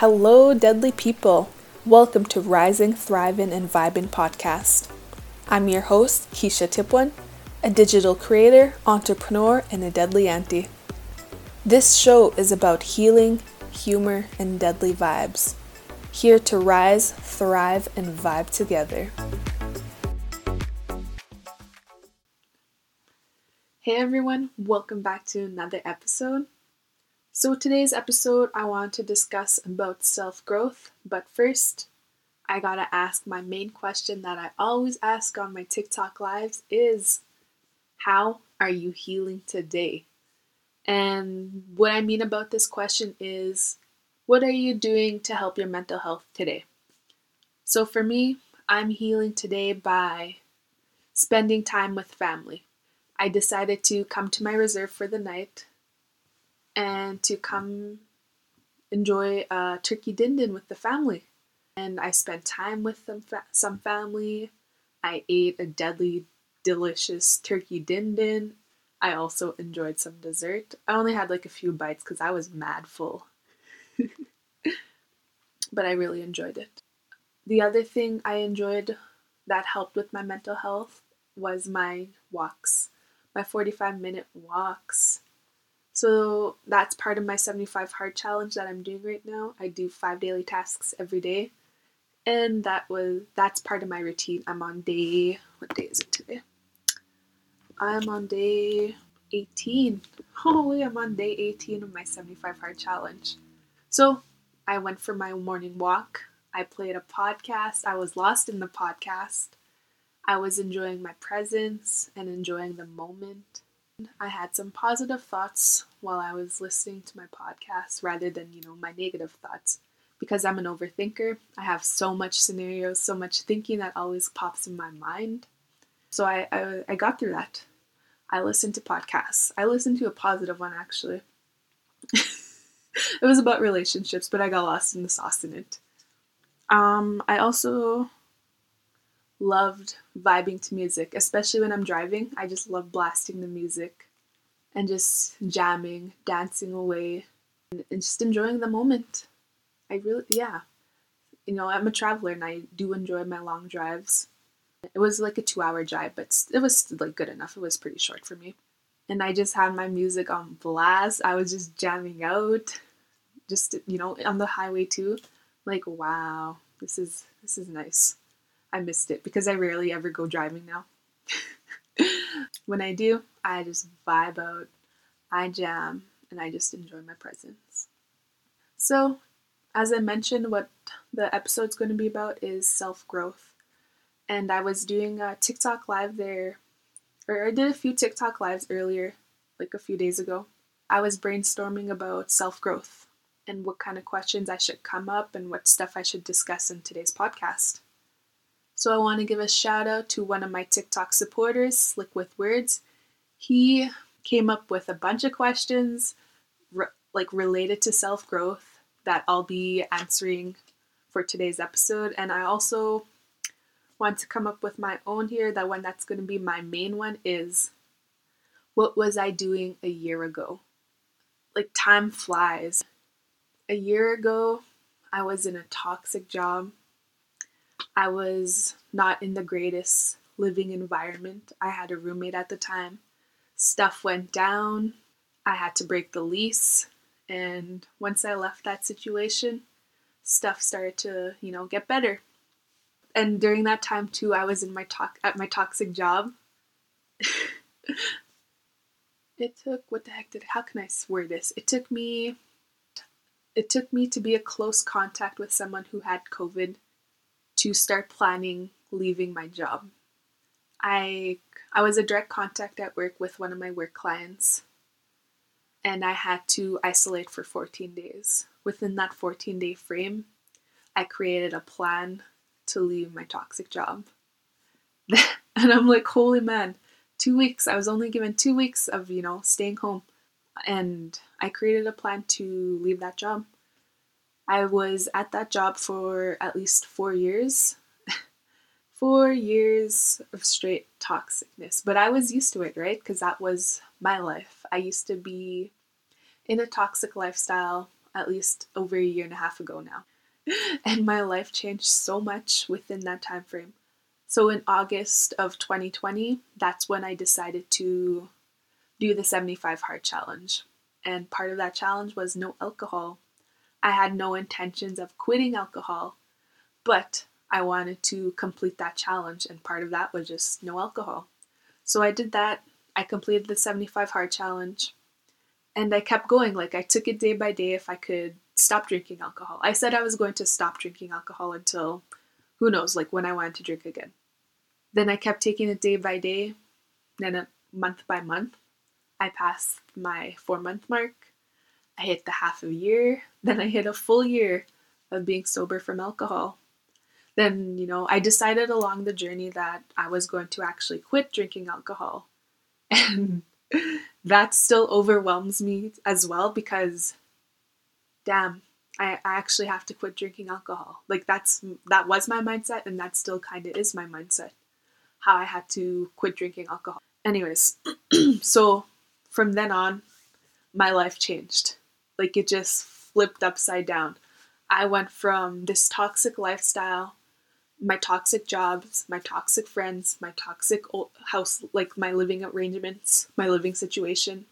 Hello, deadly people. Welcome to Rising, Thriving, and Vibing podcast. I'm your host, Keisha Tipwan, a digital creator, entrepreneur, and a deadly auntie. This show is about healing, humor, and deadly vibes. Here to rise, thrive, and vibe together. Hey everyone, welcome back to another episode. So today's episode I want to discuss about self-growth, but first I got to ask my main question that I always ask on my TikTok lives is how are you healing today? And what I mean about this question is what are you doing to help your mental health today? So for me, I'm healing today by spending time with family. I decided to come to my reserve for the night and to come enjoy a turkey din din with the family. And I spent time with them, some family. I ate a deadly delicious turkey din din. I also enjoyed some dessert. I only had like a few bites because I was mad full. but I really enjoyed it. The other thing I enjoyed that helped with my mental health was my walks, my 45 minute walks. So that's part of my 75 hard challenge that I'm doing right now. I do five daily tasks every day. And that was that's part of my routine. I'm on day what day is it today? I'm on day 18. Holy, I'm on day 18 of my 75 hard challenge. So I went for my morning walk. I played a podcast. I was lost in the podcast. I was enjoying my presence and enjoying the moment. I had some positive thoughts while I was listening to my podcast rather than, you know, my negative thoughts. Because I'm an overthinker, I have so much scenarios, so much thinking that always pops in my mind. So I, I, I got through that. I listened to podcasts. I listened to a positive one actually. it was about relationships, but I got lost in the sauce in it. Um, I also loved vibing to music, especially when I'm driving. I just love blasting the music and just jamming, dancing away, and, just enjoying the moment. I really, yeah. You know, I'm a traveler and I do enjoy my long drives. It was like a two hour drive, but it was like good enough. It was pretty short for me. And I just had my music on blast. I was just jamming out, just, you know, on the highway too. Like, wow, this is this is nice. I missed it because I rarely ever go driving now. when I do, I just vibe out, I jam, and I just enjoy my presence. So, as I mentioned, what the episode's going to be about is self growth. And I was doing a TikTok live there, or I did a few TikTok lives earlier, like a few days ago. I was brainstorming about self growth and what kind of questions I should come up and what stuff I should discuss in today's podcast. So I want to give a shout out to one of my TikTok supporters, Slick with Words. He came up with a bunch of questions re- like related to self growth that I'll be answering for today's episode. And I also want to come up with my own here. That one that's going to be my main one is what was I doing a year ago? Like time flies. A year ago, I was in a toxic job I was not in the greatest living environment. I had a roommate at the time. Stuff went down. I had to break the lease. And once I left that situation, stuff started to, you know, get better. And during that time too, I was in my talk at my toxic job. it took what the heck did how can I swear this? It took me it took me to be a close contact with someone who had COVID to start planning leaving my job. I I was a direct contact at work with one of my work clients and I had to isolate for 14 days. Within that 14 day frame, I created a plan to leave my toxic job. and I'm like, holy man, two weeks. I was only given two weeks of, you know, staying home. And I created a plan to leave that job. I was at that job for at least four years. four years of straight toxicness. But I was used to it, right? Because that was my life. I used to be in a toxic lifestyle at least over a year and a half ago now. And my life changed so much within that time frame. So in August of 2020, that's when I decided to do the 75 hard challenge. And part of that challenge was no alcohol. I had no intentions of quitting alcohol, but I wanted to complete that challenge, and part of that was just no alcohol. So I did that. I completed the 75 hard challenge, and I kept going. Like, I took it day by day if I could stop drinking alcohol. I said I was going to stop drinking alcohol until who knows, like when I wanted to drink again. Then I kept taking it day by day, then month by month. I passed my four month mark. I hit the half of a year. Then I hit a full year of being sober from alcohol then, you know, I decided along the journey that I was going to actually quit drinking alcohol. And that still overwhelms me as well because, damn, I, I actually have to quit drinking alcohol. Like, that's that was my mindset, and that still kind of is my mindset. How I had to quit drinking alcohol. Anyways, so from then on, my life changed. Like, it just flipped upside down. I went from this toxic lifestyle my toxic jobs, my toxic friends, my toxic house, like my living arrangements, my living situation.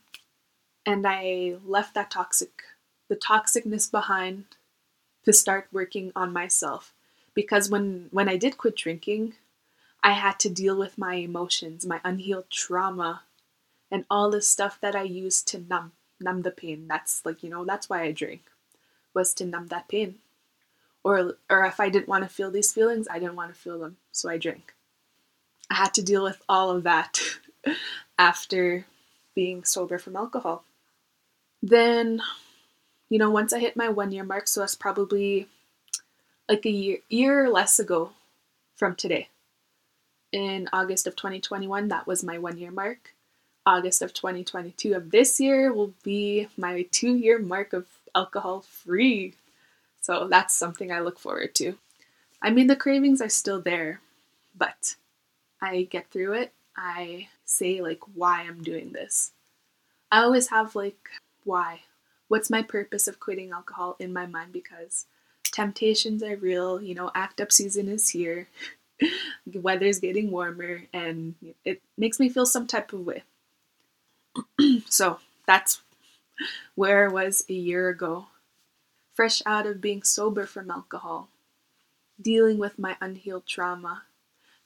And I left that toxic, the toxicness behind to start working on myself. Because when, when I did quit drinking, I had to deal with my emotions, my unhealed trauma, and all the stuff that I used to numb, numb the pain. That's like, you know, that's why I drink, was to numb that pain or or if I didn't want to feel these feelings, I didn't want to feel them, so I drank. I had to deal with all of that after being sober from alcohol. Then, you know, once I hit my one year mark, so that's probably like a year year or less ago from today. In August of 2021, that was my one year mark. August of 2022 of this year will be my two year mark of alcohol free. So that's something I look forward to. I mean, the cravings are still there, but I get through it. I say, like, why I'm doing this. I always have, like, why? What's my purpose of quitting alcohol in my mind? Because temptations are real, you know, act up season is here, the weather's getting warmer, and it makes me feel some type of way. so that's where I was a year ago fresh out of being sober from alcohol, dealing with my unhealed trauma,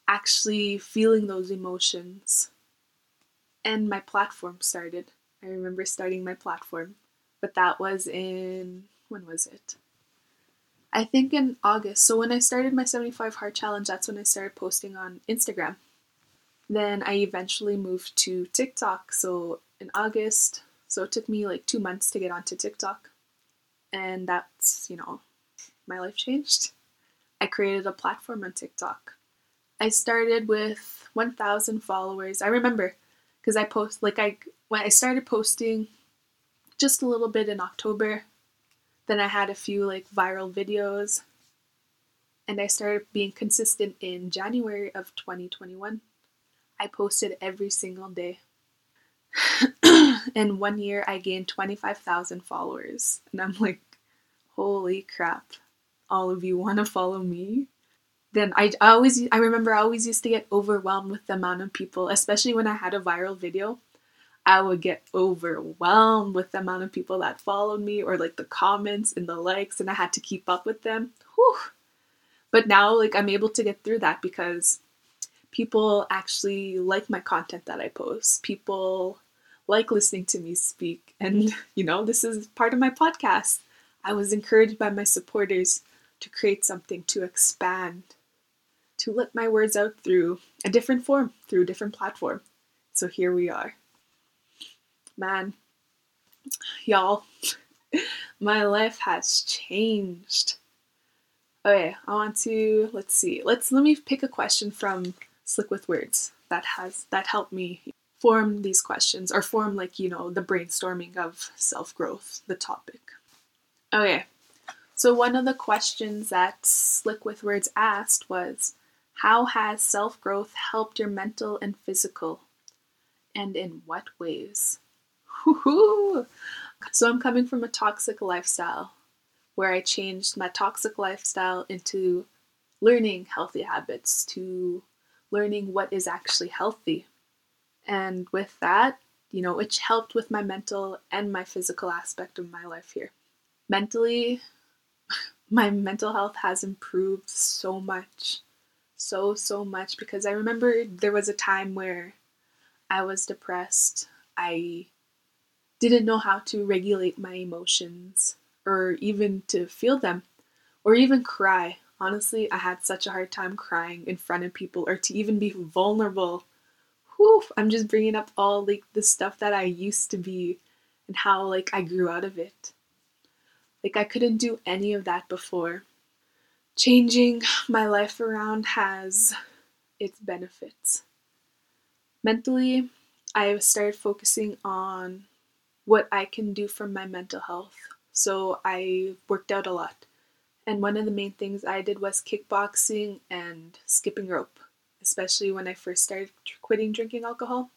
actually feeling those emotions. And my platform started. I remember starting my platform, but that was in, when was it? I think in August. So when I started my 75 Hard Challenge, that's when I started posting on Instagram. Then I eventually moved to TikTok. So in August, so it took me like two months to get onto TikTok and that's, you know, my life changed. I created a platform on TikTok. I started with 1,000 followers. I remember because I post like I when I started posting just a little bit in October, then I had a few like viral videos, and I started being consistent in January of 2021. I posted every single day. in one year, I gained 25,000 followers. And I'm like, holy crap, all of you want to follow me? Then I, I always, I remember I always used to get overwhelmed with the amount of people, especially when I had a viral video. I would get overwhelmed with the amount of people that followed me or like the comments and the likes, and I had to keep up with them. Whew. But now, like, I'm able to get through that because people actually like my content that I post. People like listening to me speak. And, you know, this is part of my podcast. I was encouraged by my supporters to create something to expand, to let my words out through a different form, through a different platform. So here we are. Man, y'all, my life has changed. Okay, I want to let's see. Let's let me pick a question from Slick with Words that has that helped me form these questions or form like you know the brainstorming of self-growth the topic okay so one of the questions that slick with words asked was how has self-growth helped your mental and physical and in what ways. So I'm coming from a toxic lifestyle where I changed my toxic lifestyle into learning healthy habits, to learning what is actually healthy. And with that, you know, it helped with my mental and my physical aspect of my life here. Mentally, my mental health has improved so much. So, so much because I remember there was a time where I was depressed. I didn't know how to regulate my emotions or even to feel them or even cry. Honestly, I had such a hard time crying in front of people or to even be vulnerable. Whew, I'm just bringing up all like the stuff that I used to be and how like I grew out of it. Like I couldn't do any of that before. Changing my life around has its benefits. Mentally, I started focusing on what I can do for my mental health. So I worked out a lot. And one of the main things I did was kickboxing and skipping rope, especially when I first started quitting drinking alcohol.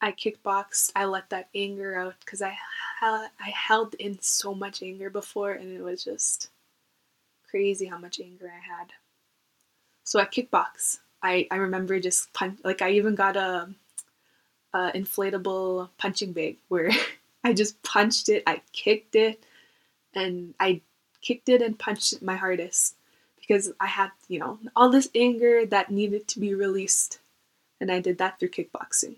I kickboxed, I let that anger out because I, I held in so much anger before and it was just crazy how much anger I had. So I kickbox. I, I remember just punch, like I even got a uh, inflatable punching bag where I just punched it, I kicked it, and I kicked it and punched it my hardest because I had, you know, all this anger that needed to be released. And I did that through kickboxing.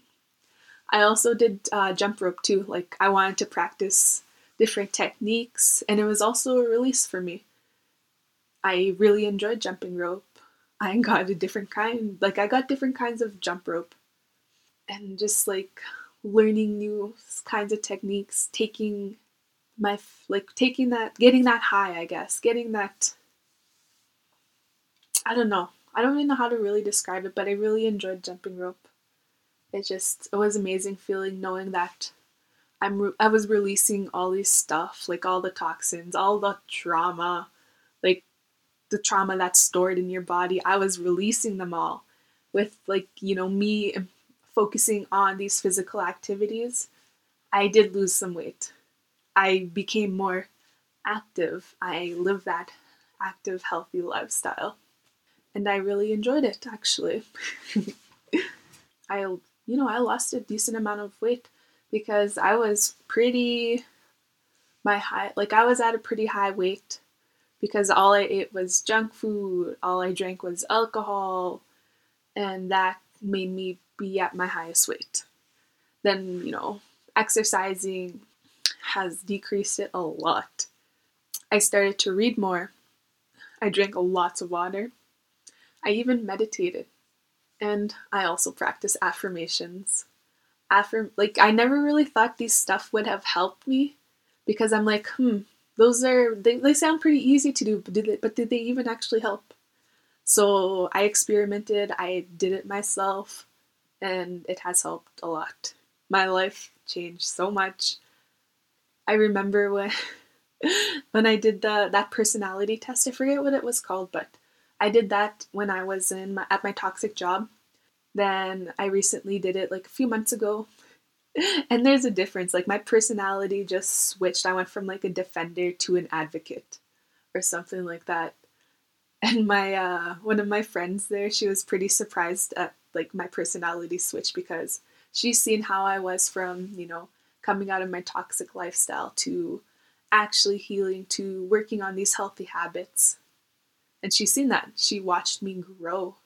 I also did uh, jump rope too. Like, I wanted to practice different techniques, and it was also a release for me. I really enjoyed jumping rope. I got a different kind, like, I got different kinds of jump rope and just like learning new kinds of techniques, taking my like taking that getting that high, I guess, getting that I don't know. I don't even know how to really describe it, but I really enjoyed jumping rope. It just it was amazing feeling knowing that I'm re- I was releasing all these stuff, like all the toxins, all the trauma, like the trauma that's stored in your body. I was releasing them all with like, you know, me focusing on these physical activities, I did lose some weight. I became more active. I lived that active, healthy lifestyle. And I really enjoyed it actually. I, you know, I lost a decent amount of weight because I was pretty, my high, like I was at a pretty high weight because all I ate was junk food, all I drank was alcohol, and that made me be at my highest weight. Then, you know, exercising has decreased it a lot. I started to read more. I drank lots of water. I even meditated. And I also practice affirmations. Affirm like I never really thought these stuff would have helped me because I'm like, hmm, those are they, they sound pretty easy to do, but did they, but did they even actually help? So I experimented, I did it myself and it has helped a lot. My life changed so much. I remember when when I did the that personality test. I forget what it was called, but I did that when I was in my, at my toxic job. Then I recently did it like a few months ago. And there's a difference. Like my personality just switched. I went from like a defender to an advocate or something like that. And my uh one of my friends there, she was pretty surprised at like my personality switch because she's seen how I was from, you know, coming out of my toxic lifestyle to actually healing to working on these healthy habits. And she's seen that. She watched me grow.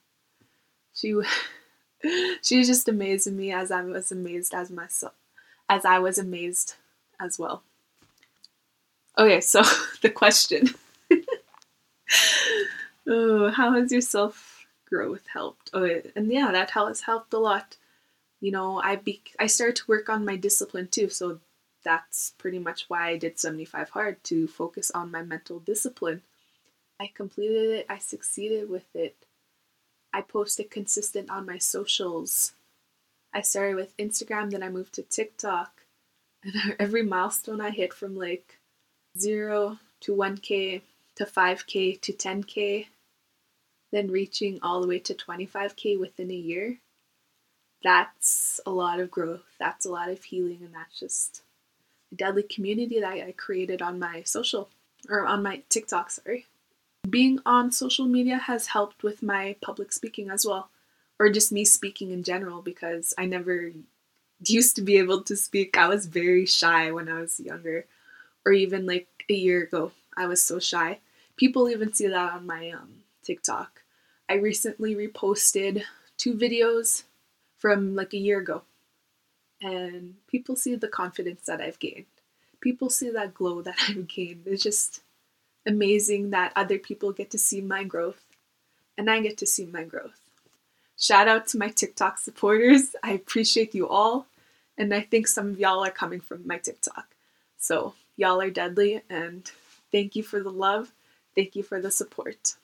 She she was just amazing me as I was amazed as myself as I was amazed as well. Okay, so the question. oh, how has your self growth helped. Oh, and yeah, that has helped a lot. You know, I be I started to work on my discipline too, so that's pretty much why I did 75 hard to focus on my mental discipline. I completed it, I succeeded with it. I posted consistent on my socials. I started with Instagram, then I moved to TikTok. And every milestone I hit from like 0 to 1k to 5k to 10k then reaching all the way to 25k within a year, that's a lot of growth. That's a lot of healing, and that's just a deadly community that I created on my social or on my TikTok, sorry. Being on social media has helped with my public speaking as well, or just me speaking in general because I never used to be able to speak. I was very shy when I was younger, or even like a year ago. I was so shy. People even see that on my um, TikTok. I recently reposted two videos from like a year ago, and people see the confidence that I've gained. People see that glow that I've gained. It's just amazing that other people get to see my growth and I get to see my growth. Shout out to my TikTok supporters. I appreciate you all. And I think some of y'all are coming from my TikTok. So, y'all are deadly. And thank you for the love. Thank you for the support.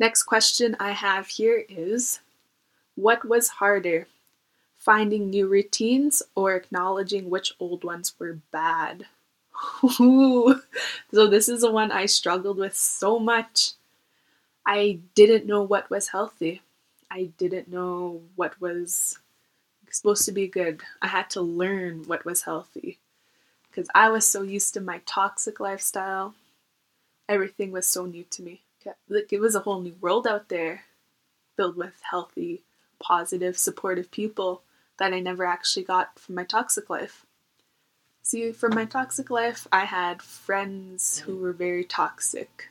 Next question I have here is What was harder, finding new routines or acknowledging which old ones were bad? Ooh. So, this is the one I struggled with so much. I didn't know what was healthy. I didn't know what was supposed to be good. I had to learn what was healthy because I was so used to my toxic lifestyle. Everything was so new to me. Like it was a whole new world out there filled with healthy, positive, supportive people that I never actually got from my toxic life. See, from my toxic life, I had friends who were very toxic.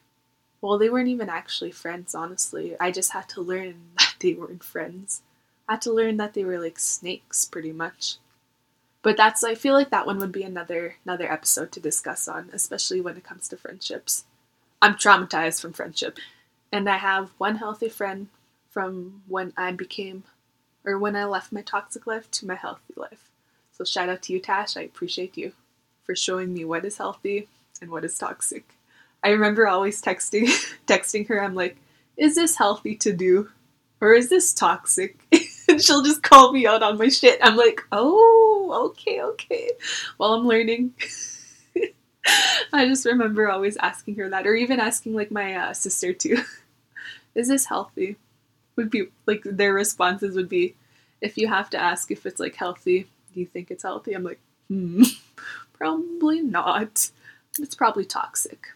Well, they weren't even actually friends, honestly. I just had to learn that they weren't friends. I had to learn that they were like snakes, pretty much. But that's I feel like that one would be another another episode to discuss on, especially when it comes to friendships. I'm traumatized from friendship, and I have one healthy friend from when I became, or when I left my toxic life to my healthy life. So shout out to you, Tash. I appreciate you for showing me what is healthy and what is toxic. I remember always texting texting her, I'm like, is this healthy to do? Or is this toxic? and she'll just call me out on my shit. I'm like, oh, okay, okay. While I'm learning. I just remember always asking her that, or even asking like my uh, sister too. is this healthy? Would be like their responses would be, if you have to ask if it's like healthy, do you think it's healthy? I'm like, hmm, probably not. It's probably toxic.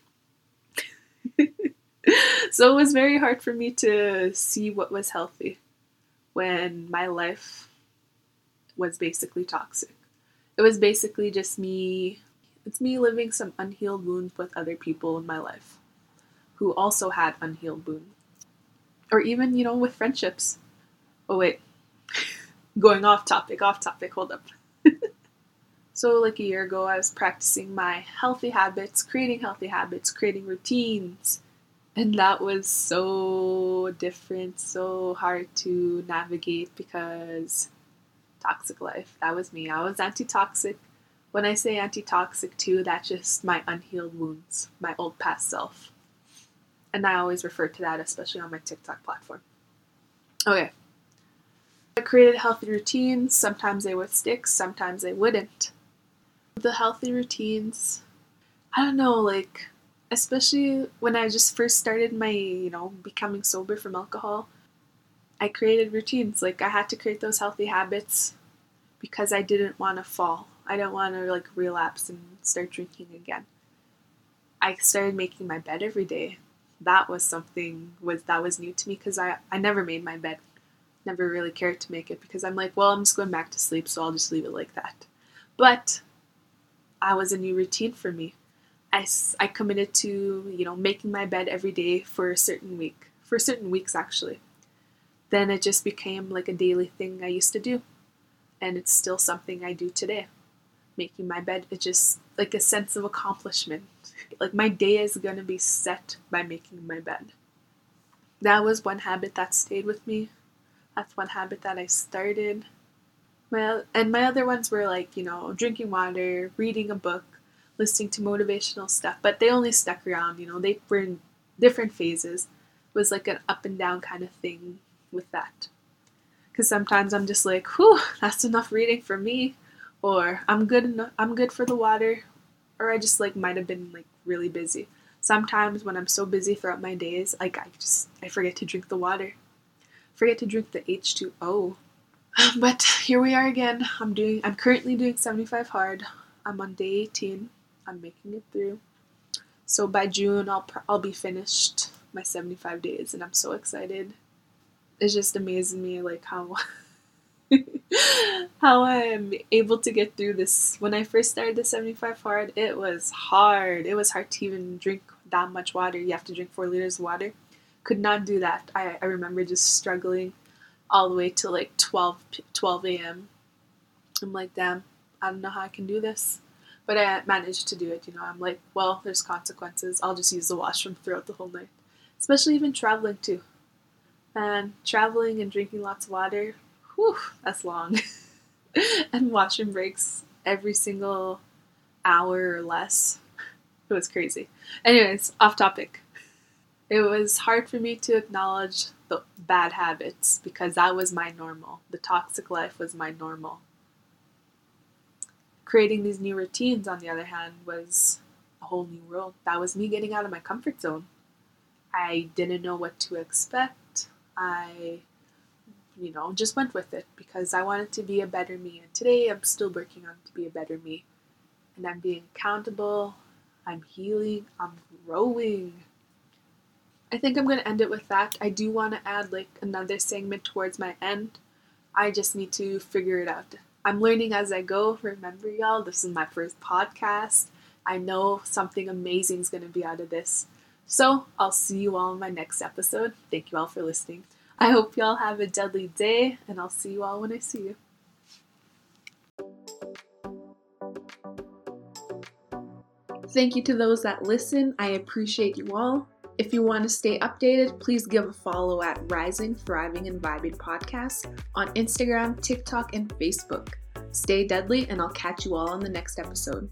so it was very hard for me to see what was healthy when my life was basically toxic. It was basically just me, it's me living some unhealed wounds with other people in my life who also had unhealed wounds. Or even, you know, with friendships. Oh, wait, going off topic, off topic, hold up. so, like a year ago, I was practicing my healthy habits, creating healthy habits, creating routines. And that was so different, so hard to navigate because toxic life. That was me. I was aunty toxic. When I say aunty toxic, too, that's just my unhealed wounds, my old past self. And I always refer to that, especially on my TikTok platform. Okay, I created healthy routines. Sometimes they would stick, sometimes they wouldn't. The healthy routines, I don't know, like, especially when I just first started my, you know, becoming sober from alcohol, I created routines. Like, I had to create those healthy habits because I didn't want to fall. I don't want to, like, relapse and start drinking again. I started making my bed every day. That was something was that was new to me because I, I never made my bed never really cared to make it because I'm like, well, I'm just going back to sleep, so I'll just leave it like that. But I was a new routine for me. I, I committed to, you know, making my bed every day for a certain week, for certain weeks actually. Then it just became like a daily thing I used to do. And it's still something I do today. Making my bed is just like a sense of accomplishment. Like my day is going to be set by making my bed. That was one habit that stayed with me that's one habit that I started. My, and my other ones were like, you know, drinking water, reading a book, listening to motivational stuff, but they only stuck around, you know, they were in different phases. It was like an up and down kind of thing with that. Because sometimes I'm just like, whew, that's enough reading for me, or I'm good enough, I'm good for the water, or I just like might have been like really busy. Sometimes when I'm so busy throughout my days, like I just I forget to drink the water forget to drink the H2O. But here we are again. I'm doing I'm currently doing 75 hard. I'm on day 18. I'm making it through. So by June, I'll I'll be finished my 75 days, and I'm so excited. It's just amazing me like how how I am able to get through this. When I first started the 75 hard, it was hard. It was hard to even drink that much water. You have to drink four liters of water. Could not do that. I, I remember just struggling all the way to like 12, 12 a.m. I'm like, damn, I don't know how I can do this. But I managed to do it, you know. I'm like, well, there's consequences. I'll just use the washroom throughout the whole night. Especially even traveling too. And traveling and drinking lots of water, whew, that's long. and washroom breaks every single hour or less. It was crazy. Anyways, off topic. It was hard for me to acknowledge the bad habits because that was my normal. The toxic life was my normal. Creating these new routines, on the other hand, was a whole new world. That was me getting out of my comfort zone. I didn't know what to expect. I, you know, just went with it because I wanted to be a better me. And today I'm still working on to be a better me. And I'm being accountable. I'm healing. I'm growing. I think I'm going to end it with that. I do want to add like another segment towards my end. I just need to figure it out. I'm learning as I go. Remember, y'all, this is my first podcast. I know something amazing is going to be out of this. So I'll see you all in my next episode. Thank you all for listening. I hope y'all have a deadly day, and I'll see you all when I see you. Thank you to those that listen. I appreciate you all. If you want to stay updated, please give a follow at Rising, Thriving, and Vibing Podcast on Instagram, TikTok, and Facebook. Stay deadly, and I'll catch you all on the next episode.